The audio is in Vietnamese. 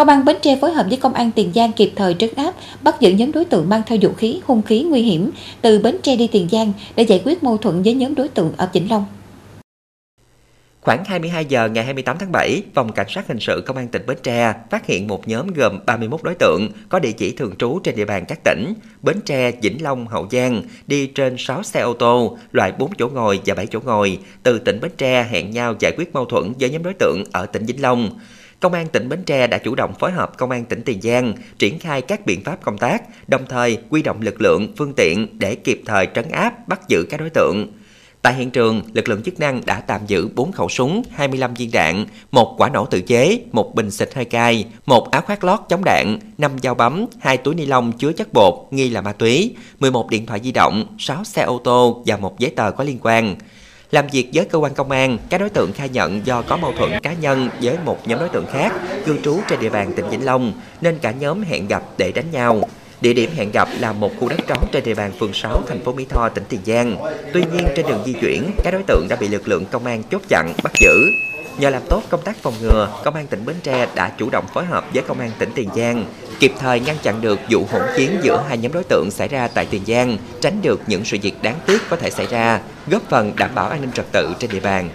Công an Bến Tre phối hợp với Công an Tiền Giang kịp thời trấn áp, bắt giữ nhóm đối tượng mang theo vũ khí, hung khí nguy hiểm từ Bến Tre đi Tiền Giang để giải quyết mâu thuẫn với nhóm đối tượng ở Vĩnh Long. Khoảng 22 giờ ngày 28 tháng 7, Phòng Cảnh sát Hình sự Công an tỉnh Bến Tre phát hiện một nhóm gồm 31 đối tượng có địa chỉ thường trú trên địa bàn các tỉnh Bến Tre, Vĩnh Long, Hậu Giang đi trên 6 xe ô tô, loại 4 chỗ ngồi và 7 chỗ ngồi, từ tỉnh Bến Tre hẹn nhau giải quyết mâu thuẫn với nhóm đối tượng ở tỉnh Vĩnh Long. Công an tỉnh Bến Tre đã chủ động phối hợp Công an tỉnh Tiền Giang triển khai các biện pháp công tác, đồng thời quy động lực lượng, phương tiện để kịp thời trấn áp, bắt giữ các đối tượng. Tại hiện trường, lực lượng chức năng đã tạm giữ 4 khẩu súng, 25 viên đạn, một quả nổ tự chế, một bình xịt hơi cay, một áo khoác lót chống đạn, 5 dao bấm, hai túi ni lông chứa chất bột nghi là ma túy, 11 điện thoại di động, 6 xe ô tô và một giấy tờ có liên quan. Làm việc với cơ quan công an, các đối tượng khai nhận do có mâu thuẫn cá nhân với một nhóm đối tượng khác cư trú trên địa bàn tỉnh Vĩnh Long nên cả nhóm hẹn gặp để đánh nhau. Địa điểm hẹn gặp là một khu đất trống trên địa bàn phường 6 thành phố Mỹ Tho, tỉnh Tiền Giang. Tuy nhiên trên đường di chuyển, các đối tượng đã bị lực lượng công an chốt chặn, bắt giữ. Nhờ làm tốt công tác phòng ngừa, Công an tỉnh Bến Tre đã chủ động phối hợp với Công an tỉnh Tiền Giang, kịp thời ngăn chặn được vụ hỗn chiến giữa hai nhóm đối tượng xảy ra tại Tiền Giang, tránh được những sự việc đáng tiếc có thể xảy ra, góp phần đảm bảo an ninh trật tự trên địa bàn.